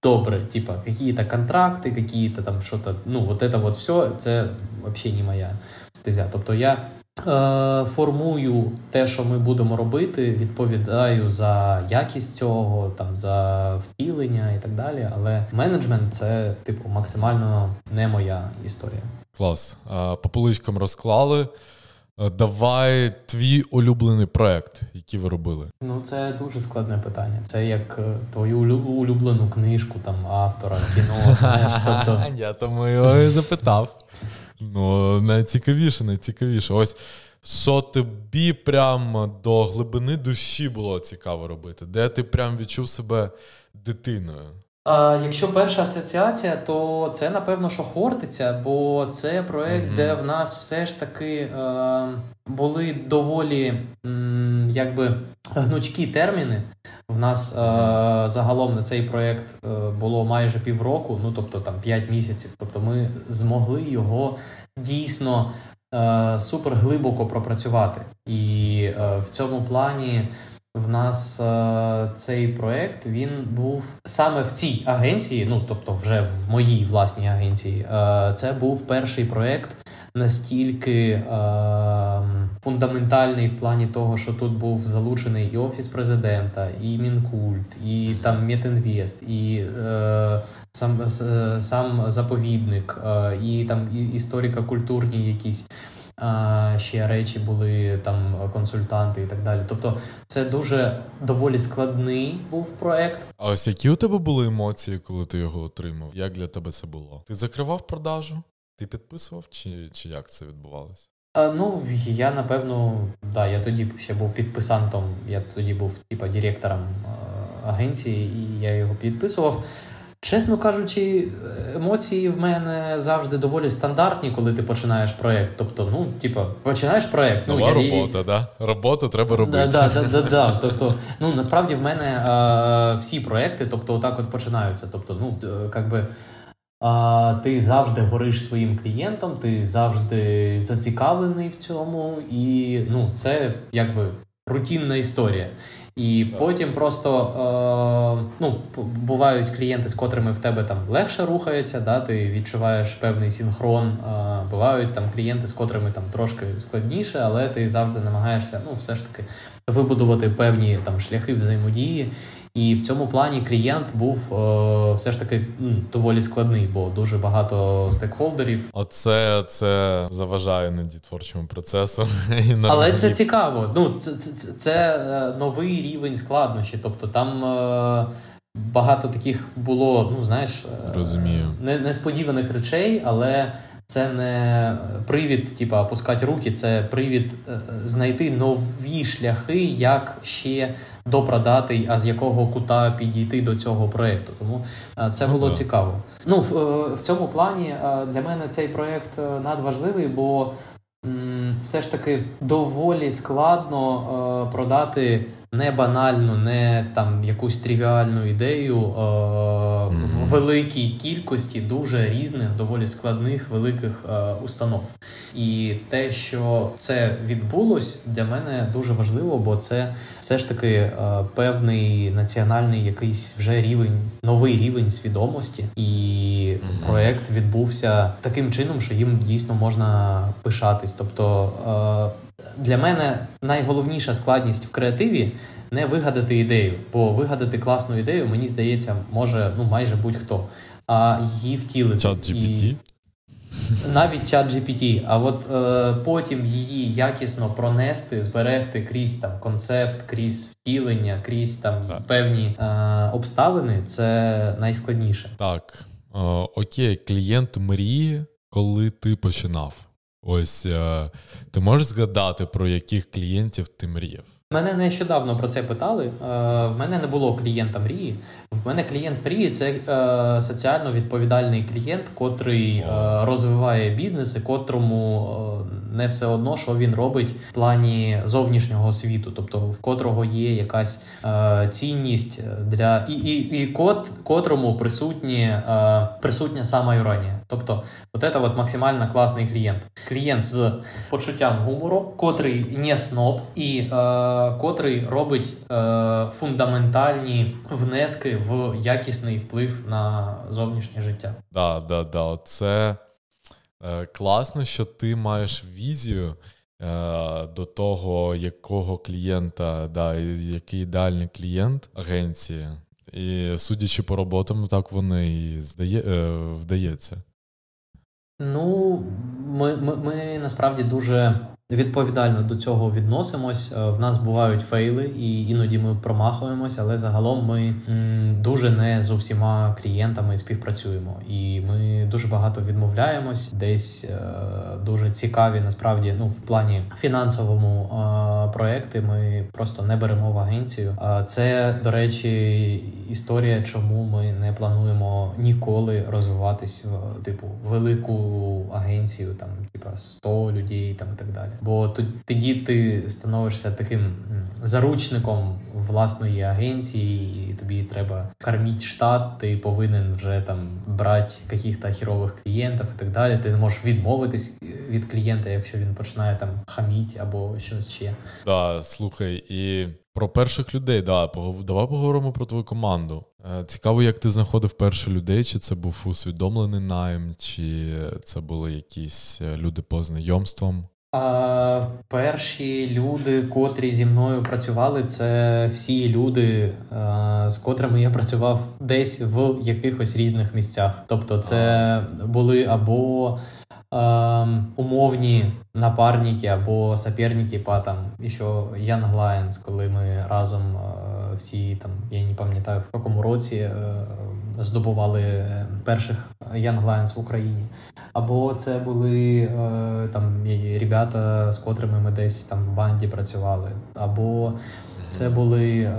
Добре, типа, какие-то контракти, какие-то там що-то, ну, от це от все, це взагалі не моя стезя. Тобто я Е, формую те, що ми будемо робити, відповідаю за якість цього, там за втілення і так далі. Але менеджмент це типу максимально не моя історія. Клас. По поличкам розклали. Е, давай твій улюблений проект, який ви робили. Ну це дуже складне питання. Це як е, твою улюблену книжку там автора кіно. знаєш, *laughs* тобто... Я тому його і запитав. Ну, найцікавіше, найцікавіше. Ось що тобі прямо до глибини душі було цікаво робити, де ти прям відчув себе дитиною. А, Якщо перша асоціація, то це напевно, що Хортиця, бо це проект, mm-hmm. де в нас все ж таки е, були доволі м, якби гнучкі терміни. В нас е, загалом на цей проект е, було майже півроку, ну тобто там 5 місяців. Тобто ми змогли його дійсно е, супер глибоко пропрацювати. І е, в цьому плані в нас е, цей проект він був саме в цій агенції, ну тобто, вже в моїй власній агенції. Е, це був перший проект настільки е, фундаментальний в плані того, що тут був залучений і офіс президента, і мінкульт, і там Метінвест, і е, сам е, сам заповідник, е, і там історико-культурні якісь ще речі були там консультанти і так далі. Тобто, це дуже доволі складний був проект. А ось які у тебе були емоції, коли ти його отримав? Як для тебе це було? Ти закривав продажу? Ти підписував, чи чи як це відбувалося? А, Ну, я напевно, да, я тоді ще був підписантом, я тоді був типа директором агенції, і я його підписував. Чесно кажучи, емоції в мене завжди доволі стандартні, коли ти починаєш проєкт. Тобто, ну, типа, починаєш проєкт. Ну, Нова я... робота, да? Роботу треба робити. Да, да, да, да, Тобто, ну насправді в мене е, всі проєкти, тобто, отак от починаються. Тобто, ну, як би. А, Ти завжди гориш своїм клієнтом, ти завжди зацікавлений в цьому, і ну, це якби рутинна історія. І потім просто е, ну, бувають клієнти, з котрими в тебе там легше рухається, да, ти відчуваєш певний синхрон. Е, бувають там клієнти, з котрими там трошки складніше, але ти завжди намагаєшся ну, все ж таки вибудувати певні там шляхи взаємодії. І в цьому плані клієнт був е, все ж таки м, доволі складний, бо дуже багато стейкхолдерів. Оце це заважає іноді творчому процесу. *laughs* Але це цікаво. Ну це, це, це, це новий рівень складнощі. Тобто там. Е, Багато таких було, ну знаєш, е, Розумію. Не, несподіваних речей, але це не привід, типу, опускати руки, це привід е, знайти нові шляхи, як ще допродати, а з якого кута підійти до цього проєкту. Тому е, це було ну, цікаво. Ну в, е, в цьому плані для мене цей проєкт надважливий, бо все ж таки доволі складно продати не банальну, не там якусь трivіальну ідею е, в великій кількості дуже різних, доволі складних великих е, установ. І те, що це відбулось, для мене дуже важливо, бо це все ж таки е, певний національний якийсь вже рівень, новий рівень свідомості, і проект відбувся таким чином, що їм дійсно можна пишатись. Тобто е, для мене найголовніша складність в креативі не вигадати ідею, бо вигадати класну ідею, мені здається, може ну майже будь-хто, а її втілити. Чат GPT? І... Навіть чат GPT, а от е, потім її якісно пронести, зберегти крізь там концепт, крізь втілення, крізь там так. певні е, обставини, це найскладніше. Так. Е, окей, клієнт мрії, коли ти починав. Ось е, ти можеш згадати, про яких клієнтів ти мріяв? Мене нещодавно про це питали. Е, в мене не було клієнта мрії. В мене клієнт мрії це е, соціально відповідальний клієнт, котрий розвиває бізнеси, котрому не все одно, що він робить в плані зовнішнього світу, тобто в котрого є якась цінність для і і, і кот, котрому присутні присутня сама іронія. Тобто, от це от максимально класний клієнт. Клієнт з почуттям гумору, котрий не сноб і котрий робить е, фундаментальні внески в якісний вплив на зовнішнє життя. Да, да, да. Це е, класно, що ти маєш візію. Е, до того, якого клієнта, да, який ідеальний клієнт агенції, і судячи по роботам, так воно і здає, е, вдається. Ну, ми, ми, ми насправді дуже відповідально до цього відносимось. Е, в нас бувають фейли, і іноді ми промахуємось, але загалом ми дуже не з усіма клієнтами співпрацюємо. І ми дуже багато відмовляємось. Десь е, дуже цікаві, насправді, ну в плані фінансовому е, проекти. Ми просто не беремо в агенцію. А це, до речі, історія, чому ми не плануємо ніколи розвиватись в типу велику агенцію, там типа 100 людей, там і так далі бо тоді ти становишся таким заручником власної агенції, і тобі треба кормити штат, ти повинен вже там брати яких-то хірових клієнтів і так далі. Ти не можеш відмовитись від клієнта, якщо він починає там хаміть або щось ще. Да, слухай, і про перших людей, да, давай поговоримо про твою команду. Е, цікаво, як ти знаходив перших людей, чи це був усвідомлений найм, чи це були якісь е, люди по знайомствам. А, Перші люди, котрі зі мною працювали, це всі люди, а, з котрими я працював десь в якихось різних місцях. Тобто, це були або умовні напарники, або соперники по там ще Young Lions, коли ми разом всі там, я не пам'ятаю в якому році здобували перших Young Lions в Україні. Або це були е, там ребята, з котрими ми десь там в банді працювали, або це були е,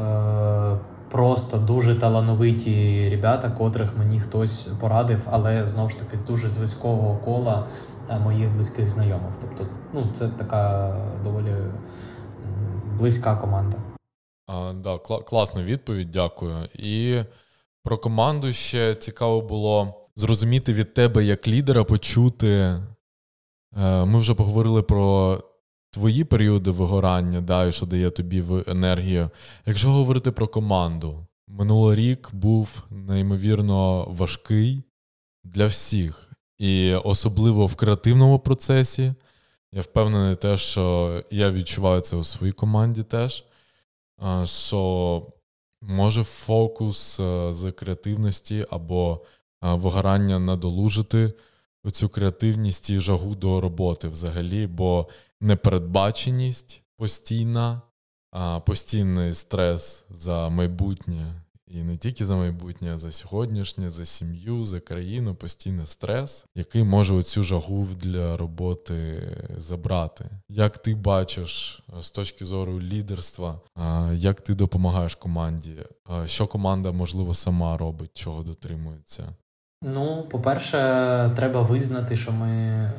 просто дуже талановиті ребята, котрих мені хтось порадив, але знову ж таки дуже з військового кола е, моїх близьких знайомих. Тобто, ну це така доволі близька команда. А, да, Класна відповідь, дякую. І про команду ще цікаво було зрозуміти від тебе як лідера, почути. Е, ми вже поговорили про твої періоди вигорання, да, і що дає тобі енергію. Якщо говорити про команду, минулий рік був неймовірно важкий для всіх, і особливо в креативному процесі. Я впевнений, те, що я відчуваю це у своїй команді теж. Що може фокус е, з креативності або вигорання надолужити цю креативність і жагу до роботи взагалі, бо непередбаченість постійна, постійний стрес за майбутнє. І не тільки за майбутнє, а за сьогоднішнє, за сім'ю, за країну, постійний стрес, який може оцю жагу для роботи забрати. Як ти бачиш з точки зору лідерства, як ти допомагаєш команді? Що команда можливо сама робить, чого дотримується? Ну, по-перше, треба визнати, що ми е,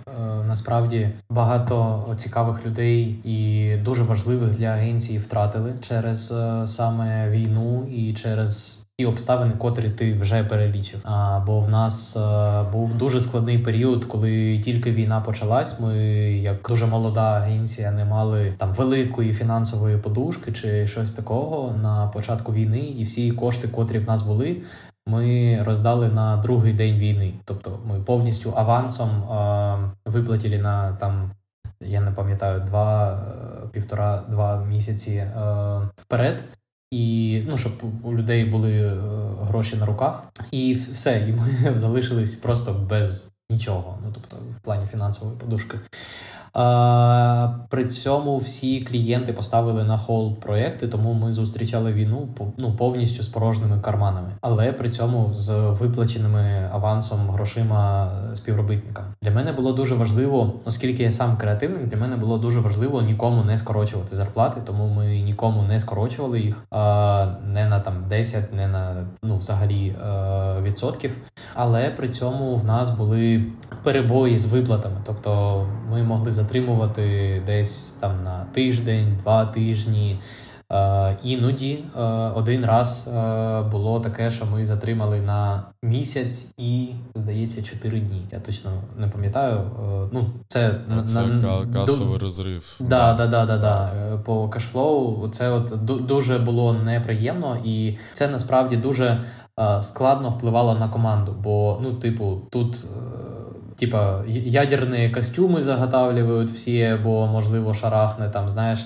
насправді багато цікавих людей і дуже важливих для агенції втратили через е, саме війну і через ті обставини, котрі ти вже перелічив. А бо в нас е, був дуже складний період, коли тільки війна почалась. Ми, як дуже молода агенція, не мали там великої фінансової подушки чи щось такого на початку війни, і всі кошти, котрі в нас були. Ми роздали на другий день війни, тобто ми повністю авансом е, виплатили на там, я не пам'ятаю, два е, місяці е, вперед і ну, щоб у людей були е, гроші на руках, і все, і ми *laughs* залишились просто без нічого. Ну тобто, в плані фінансової подушки. При цьому всі клієнти поставили на hold проекти, тому ми зустрічали війну ну, повністю з порожніми карманами, але при цьому з виплаченими авансом грошима співробітникам. Для мене було дуже важливо, оскільки я сам креативник, для мене було дуже важливо нікому не скорочувати зарплати, тому ми нікому не скорочували їх не на там 10, не на ну взагалі е, відсотків. Але при цьому в нас були перебої з виплатами, тобто ми могли затримувати десь там на тиждень, два тижні. Е, іноді е, один раз е, було таке, що ми затримали на місяць і, здається, чотири дні. Я точно не пам'ятаю. Ну, Це це на, касовий до... розрив. Да, да, да, да, да. По кешфлоу це от дуже було неприємно, і це насправді дуже складно впливало на команду. Бо, ну, типу, тут типа ядерні костюми заготавлюють всі, бо можливо шарахне там, знаєш.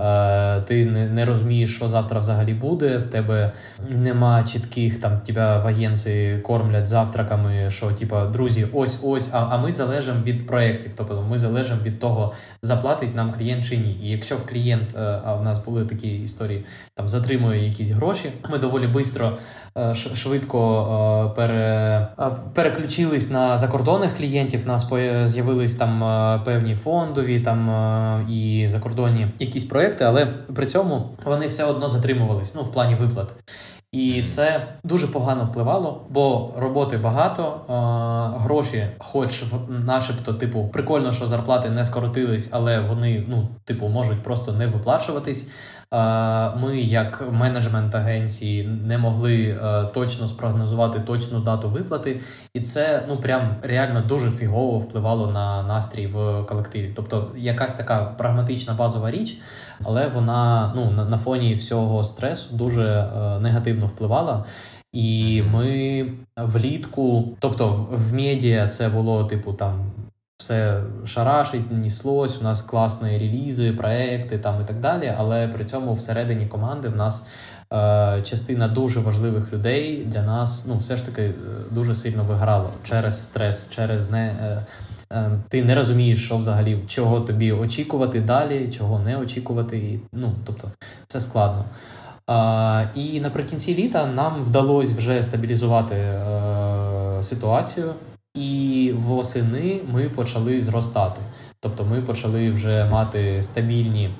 Е, ти не розумієш, що завтра взагалі буде. В тебе нема чітких там тебе в агенції кормлять завтраками, що типа друзі, ось ось. А а ми залежимо від проєктів. Тобто ми залежимо від того, заплатить нам клієнт чи ні. І якщо в клієнт, е, а в нас були такі історії, там затримує якісь гроші, ми доволі швидко, е, швидко пере, переключились на закордонних клієнтів. У нас з'явились там певні фондові там і закордонні якісь проєкти проекти, але при цьому вони все одно затримувались ну, в плані виплат. І це дуже погано впливало, бо роботи багато, гроші, хоч начебто, типу, прикольно, що зарплати не скоротились, але вони, ну, типу, можуть просто не виплачуватись. Ми, як менеджмент агенції, не могли е, точно спрогнозувати точну дату виплати, і це ну прям реально дуже фігово впливало на настрій в колективі. Тобто, якась така прагматична базова річ, але вона ну на, фоні всього стресу дуже е, негативно впливала. І ми влітку, тобто в медіа це було типу там все шарашить, ніслось, у нас класні релізи, проекти там і так далі. Але при цьому всередині команди в нас е, частина дуже важливих людей для нас ну, все ж таки е, дуже сильно виграла через стрес, через не. Е, е, ти не розумієш, що взагалі чого тобі очікувати далі, чого не очікувати. Ну, Тобто це складно. А, І наприкінці літа нам вдалося вже стабілізувати е, ситуацію. І восени ми почали зростати. Тобто ми почали вже мати стабільні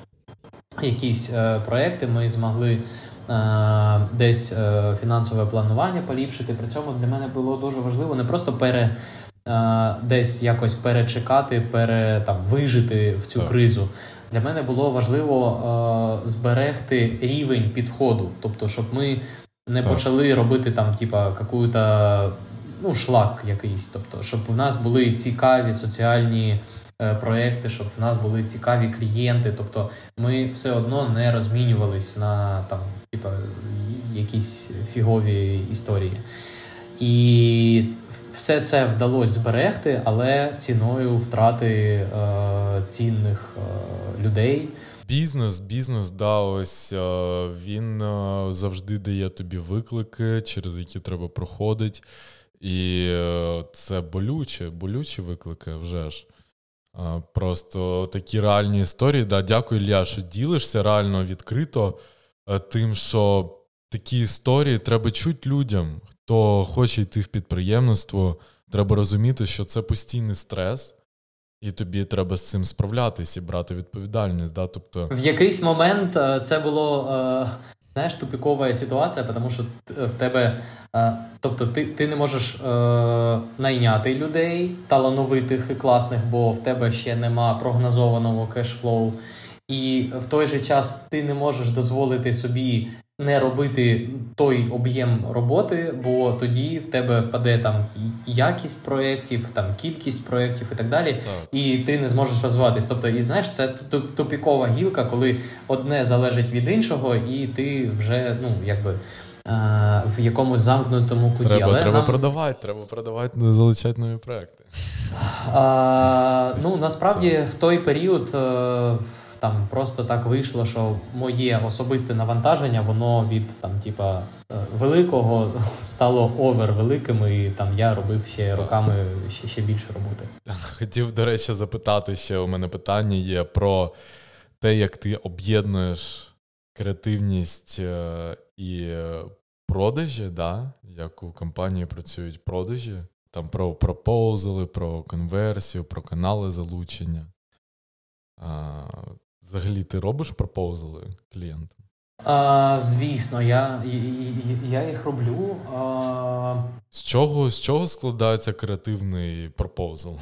якісь е, проекти. Ми змогли е, десь е, фінансове планування поліпшити. При цьому для мене було дуже важливо не просто пере. Е, десь якось перечекати, пере там вижити в цю так. кризу. Для мене було важливо е, зберегти рівень підходу, тобто, щоб ми не так. почали робити там, типа, какую-то ну, шлак якийсь. Тобто, щоб в нас були цікаві соціальні е, проекти, щоб в нас були цікаві клієнти. Тобто, ми все одно не розмінювались на там, типа, якісь фігові історії. І все це вдалося зберегти, але ціною втрати е, цінних е, людей. Бізнес, бізнес, да, ось е, він е, завжди дає тобі виклики, через які треба проходити. І е, це болюче, болючі виклики вже ж. Просто такі реальні історії. Да, Дякую, Ілля, що ділишся реально відкрито е, тим, що такі історії треба чути людям, хто хоче йти в підприємництво. Треба розуміти, що це постійний стрес, і тобі треба з цим справлятися і брати відповідальність. Да? Тобто... В якийсь момент е, це було знаєш, тупікова ситуація, тому що в тебе, тобто, ти ти не можеш е, найняти людей талановитих і класних, бо в тебе ще нема прогнозованого кешфлоу. І в той же час ти не можеш дозволити собі не робити той об'єм роботи, бо тоді в тебе впаде там якість проєктів, там кількість проєктів і так далі, так. і ти не зможеш розвиватись. Тобто, і знаєш, це тупікова гілка, коли одне залежить від іншого, і ти вже ну якби. В якомусь замкнутому куті. Треба Але треба нам... продавати, треба продавати, залучати нові проекти. А, Ну насправді в той період е, там просто так вийшло, що моє особисте навантаження, воно від там, типа, е, великого *laughs* стало овер великим, і там я робив ще роками ще, ще більше роботи. Хотів, до речі, запитати ще у мене питання є про те, як ти об'єднуєш креативність е, і продажі, да? як у компанії працюють продажі, там про пропозали, про конверсію, про канали залучення. Взагалі, ти робиш пропозали клієнтам? А, Звісно, я я їх роблю. А... З чого з чого складається креативний пропозал?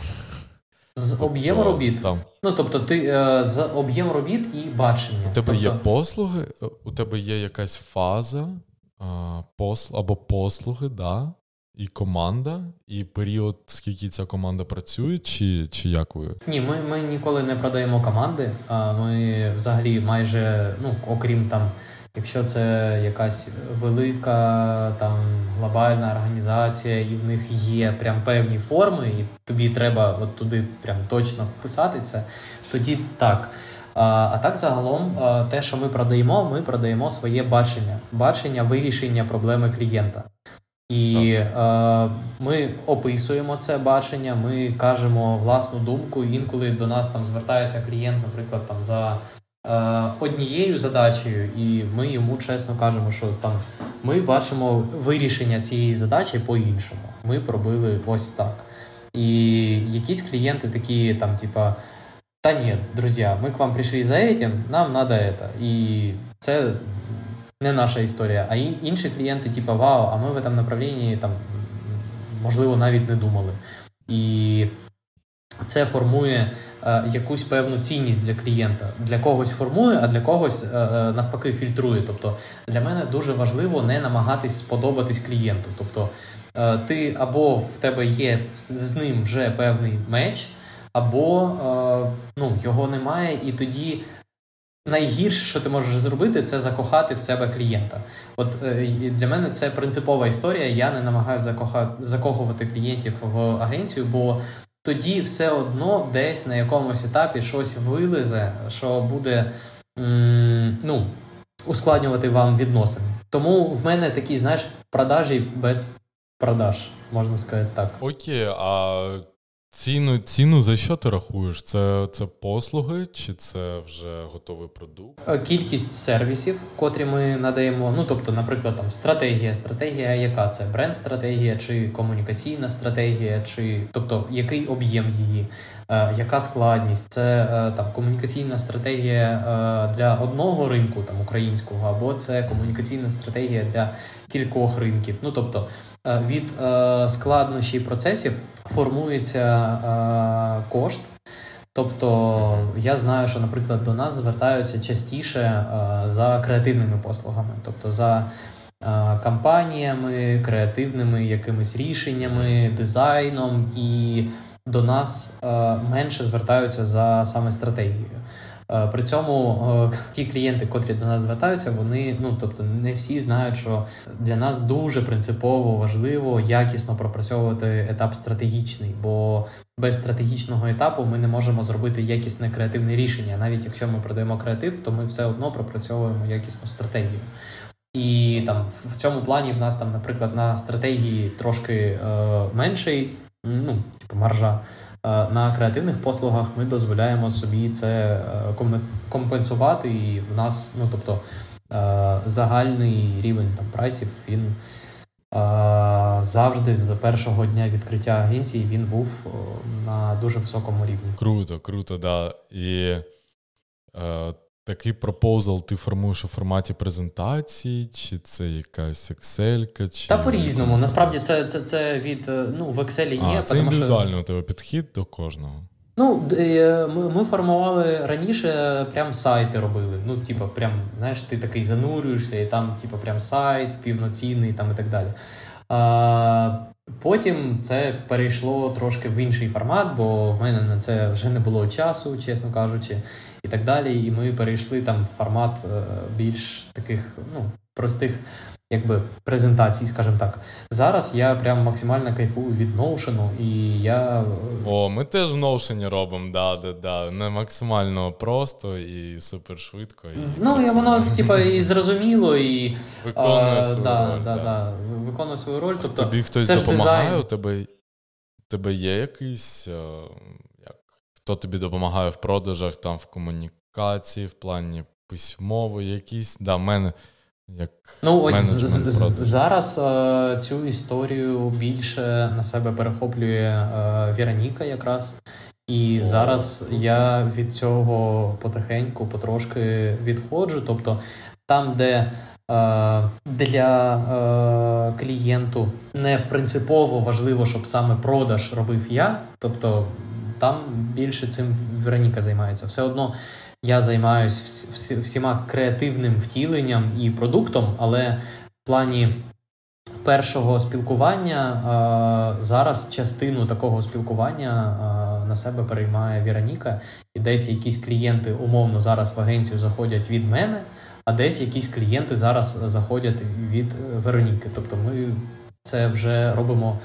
З об'єму робіт. Там. Ну, тобто, ти е, з об'єм робіт і бачення. У тебе тобто... є послуги, у тебе є якась фаза посл... або послуги, да? І команда, і період, скільки ця команда працює, чи чи як ви? Ні, ми ми ніколи не продаємо команди. Ми взагалі майже, ну окрім там, якщо це якась велика там глобальна організація, і в них є прям певні форми, і тобі треба от туди прям точно вписати це, тоді так. А так загалом, те, що ми продаємо, ми продаємо своє бачення, бачення вирішення проблеми клієнта. І е, ми описуємо це бачення, ми кажемо власну думку. Інколи до нас там звертається клієнт, наприклад, там за е, однією задачею, і ми йому чесно кажемо, що там ми бачимо вирішення цієї задачі по-іншому. Ми пробили ось так. І якісь клієнти такі, там, типа, та ні, друзі, ми к вам прийшли за этим, нам надо это. І це не наша історія, а інші клієнти, типу, вау, а ми в цьому направлінні там, можливо, навіть не думали. І це формує е, якусь певну цінність для клієнта. Для когось формує, а для когось е, е навпаки фільтрує. Тобто для мене дуже важливо не намагатись сподобатись клієнту. Тобто е, ти або в тебе є з ним вже певний меч, або е, ну, його немає, і тоді найгірше, що ти можеш зробити, це закохати в себе клієнта. От е, для мене це принципова історія. Я не намагаюся закохати, закохувати клієнтів в агенцію, бо тоді все одно десь на якомусь етапі щось вилезе, що буде ну, ускладнювати вам відносини. Тому в мене такі, знаєш, продажі без продаж, можна сказати так. Окей, а Ціну ціну за що ти рахуєш? Це це послуги чи це вже готовий продукт? Е, кількість сервісів, котрі ми надаємо. Ну тобто, наприклад, там стратегія. Стратегія, яка це бренд-стратегія, чи комунікаційна стратегія, чи тобто який об'єм її, е, яка складність? Це е, там комунікаційна стратегія е, для одного ринку, там українського, або це комунікаційна стратегія для кількох ринків. Ну тобто. Е, від е, складнощів процесів формується е, кошт. Тобто я знаю, що, наприклад, до нас звертаються частіше за креативними послугами, тобто за кампаніями, креативними якимись рішеннями, дизайном, і до нас менше звертаються за саме стратегією. Е, при цьому е, ті клієнти, котрі до нас звертаються, вони ну тобто не всі знають, що для нас дуже принципово важливо якісно пропрацьовувати етап стратегічний, бо без стратегічного етапу ми не можемо зробити якісне креативне рішення. Навіть якщо ми продаємо креатив, то ми все одно пропрацьовуємо якісну стратегію. І там в цьому плані в нас там, наприклад, на стратегії трошки е, менший, ну типу маржа. Е, на креативних послугах ми дозволяємо собі це е, компенсувати, і в нас, ну тобто, е, загальний рівень там прайсів він завжди з першого дня відкриття агенції він був на дуже високому рівні. Круто, круто, да. І такий пропозал ти формуєш у форматі презентації, чи це якась Excel? Чи... Та по-різному. Насправді це це, це від е, ну, в Excel є. А, Це індивідуальний що... у тебе підхід до кожного. Ну, е, ми ми формували раніше, прям сайти робили. Ну, типу, прям, знаєш, ти такий занурюєшся, і там, типу, прям сайт півноцінний там і так далі. А, Потім це перейшло трошки в інший формат, бо в мене на це вже не було часу, чесно кажучи, і так далі. І ми перейшли там в формат е, більш таких ну, простих якби презентацій, скажімо так. Зараз я прям максимально кайфую від Notion, і я. О, ми теж в Notion робимо, да, да, да. Не максимально просто і супер швидко. І ну, і воно, типа, і *laughs* зрозуміло, і виконує свою да, роль. Да, да. Виконує свою роль. Тобто, Тобі хтось це допомагає, у тебе тебе є якийсь. Е, як, Хто тобі допомагає в продажах, там в комунікації, в плані письмової, якісь. Да, в мене як Ну, ось зараз е, цю історію більше на себе перехоплює е, Вероніка якраз. І О, зараз круто. я від цього потихеньку, потрошки відходжу. Тобто там, де е, для е, клієнту не принципово важливо, щоб саме продаж робив я, тобто там більше цим Вероніка займається. Все одно я займаюся всіма креативним втіленням і продуктом, але в плані першого спілкування зараз частину такого спілкування на себе переймає Віроніка, і десь якісь клієнти умовно зараз в агенцію заходять від мене, а десь якісь клієнти зараз заходять від Вероніки. Тобто ми це вже робимо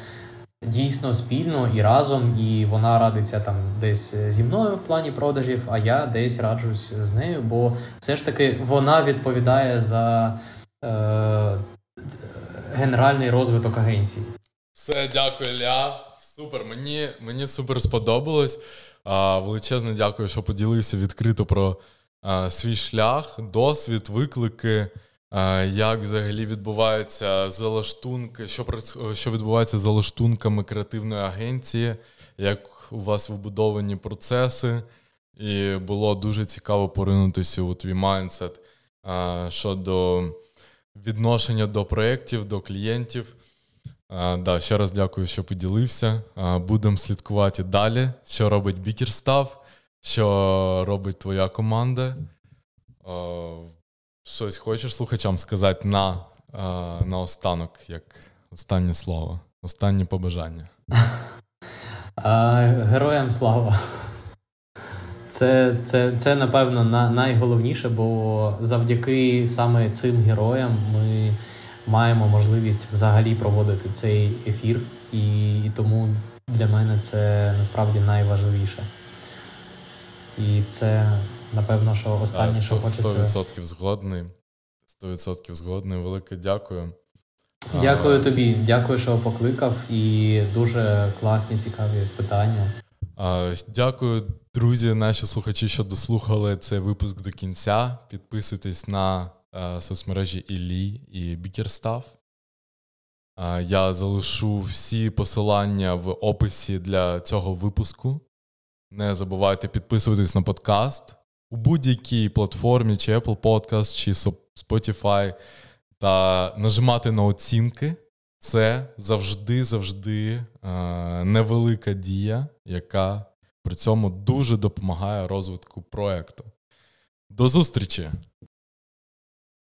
дійсно спільно і разом, і вона радиться там десь зі мною в плані продажів, а я десь раджусь з нею, бо все ж таки вона відповідає за е, генеральний розвиток агенції. Все, дякую, Ля. Супер. Мені мені супер сподобалось. А, Величезне дякую, що поділився відкрито про а, свій шлях, досвід, виклики як взагалі відбуваються залаштунки, що що відбувається з залаштунками креативної агенції, як у вас вибудовані процеси, і було дуже цікаво поринутися у твій майндсет щодо відношення до проєктів, до клієнтів. Да, Ще раз дякую, що поділився. Будемо слідкувати далі, що робить Бікерстав, що робить твоя команда. Щось хочеш слухачам сказати на на останок, як останнє слово, останнє побажання. Героям слава. Це, це, це напевно, найголовніше, бо завдяки саме цим героям ми маємо можливість взагалі проводити цей ефір, і, і тому для мене це насправді найважливіше. І це напевно, що останнє, що хочеться. 100% згодний. 100% згодний. Велике дякую. Дякую а, тобі, дякую, що покликав, і дуже класні, цікаві питання. А, Дякую, друзі, наші слухачі, що дослухали цей випуск до кінця. Підписуйтесь на а, соцмережі Іллі і Бікерстав. Я залишу всі посилання в описі для цього випуску. Не забувайте підписуватись на подкаст у будь-якій платформі, чи Apple Podcast, чи Spotify, та нажимати на оцінки. Це завжди-завжди е, невелика дія, яка при цьому дуже допомагає розвитку проекту. До зустрічі!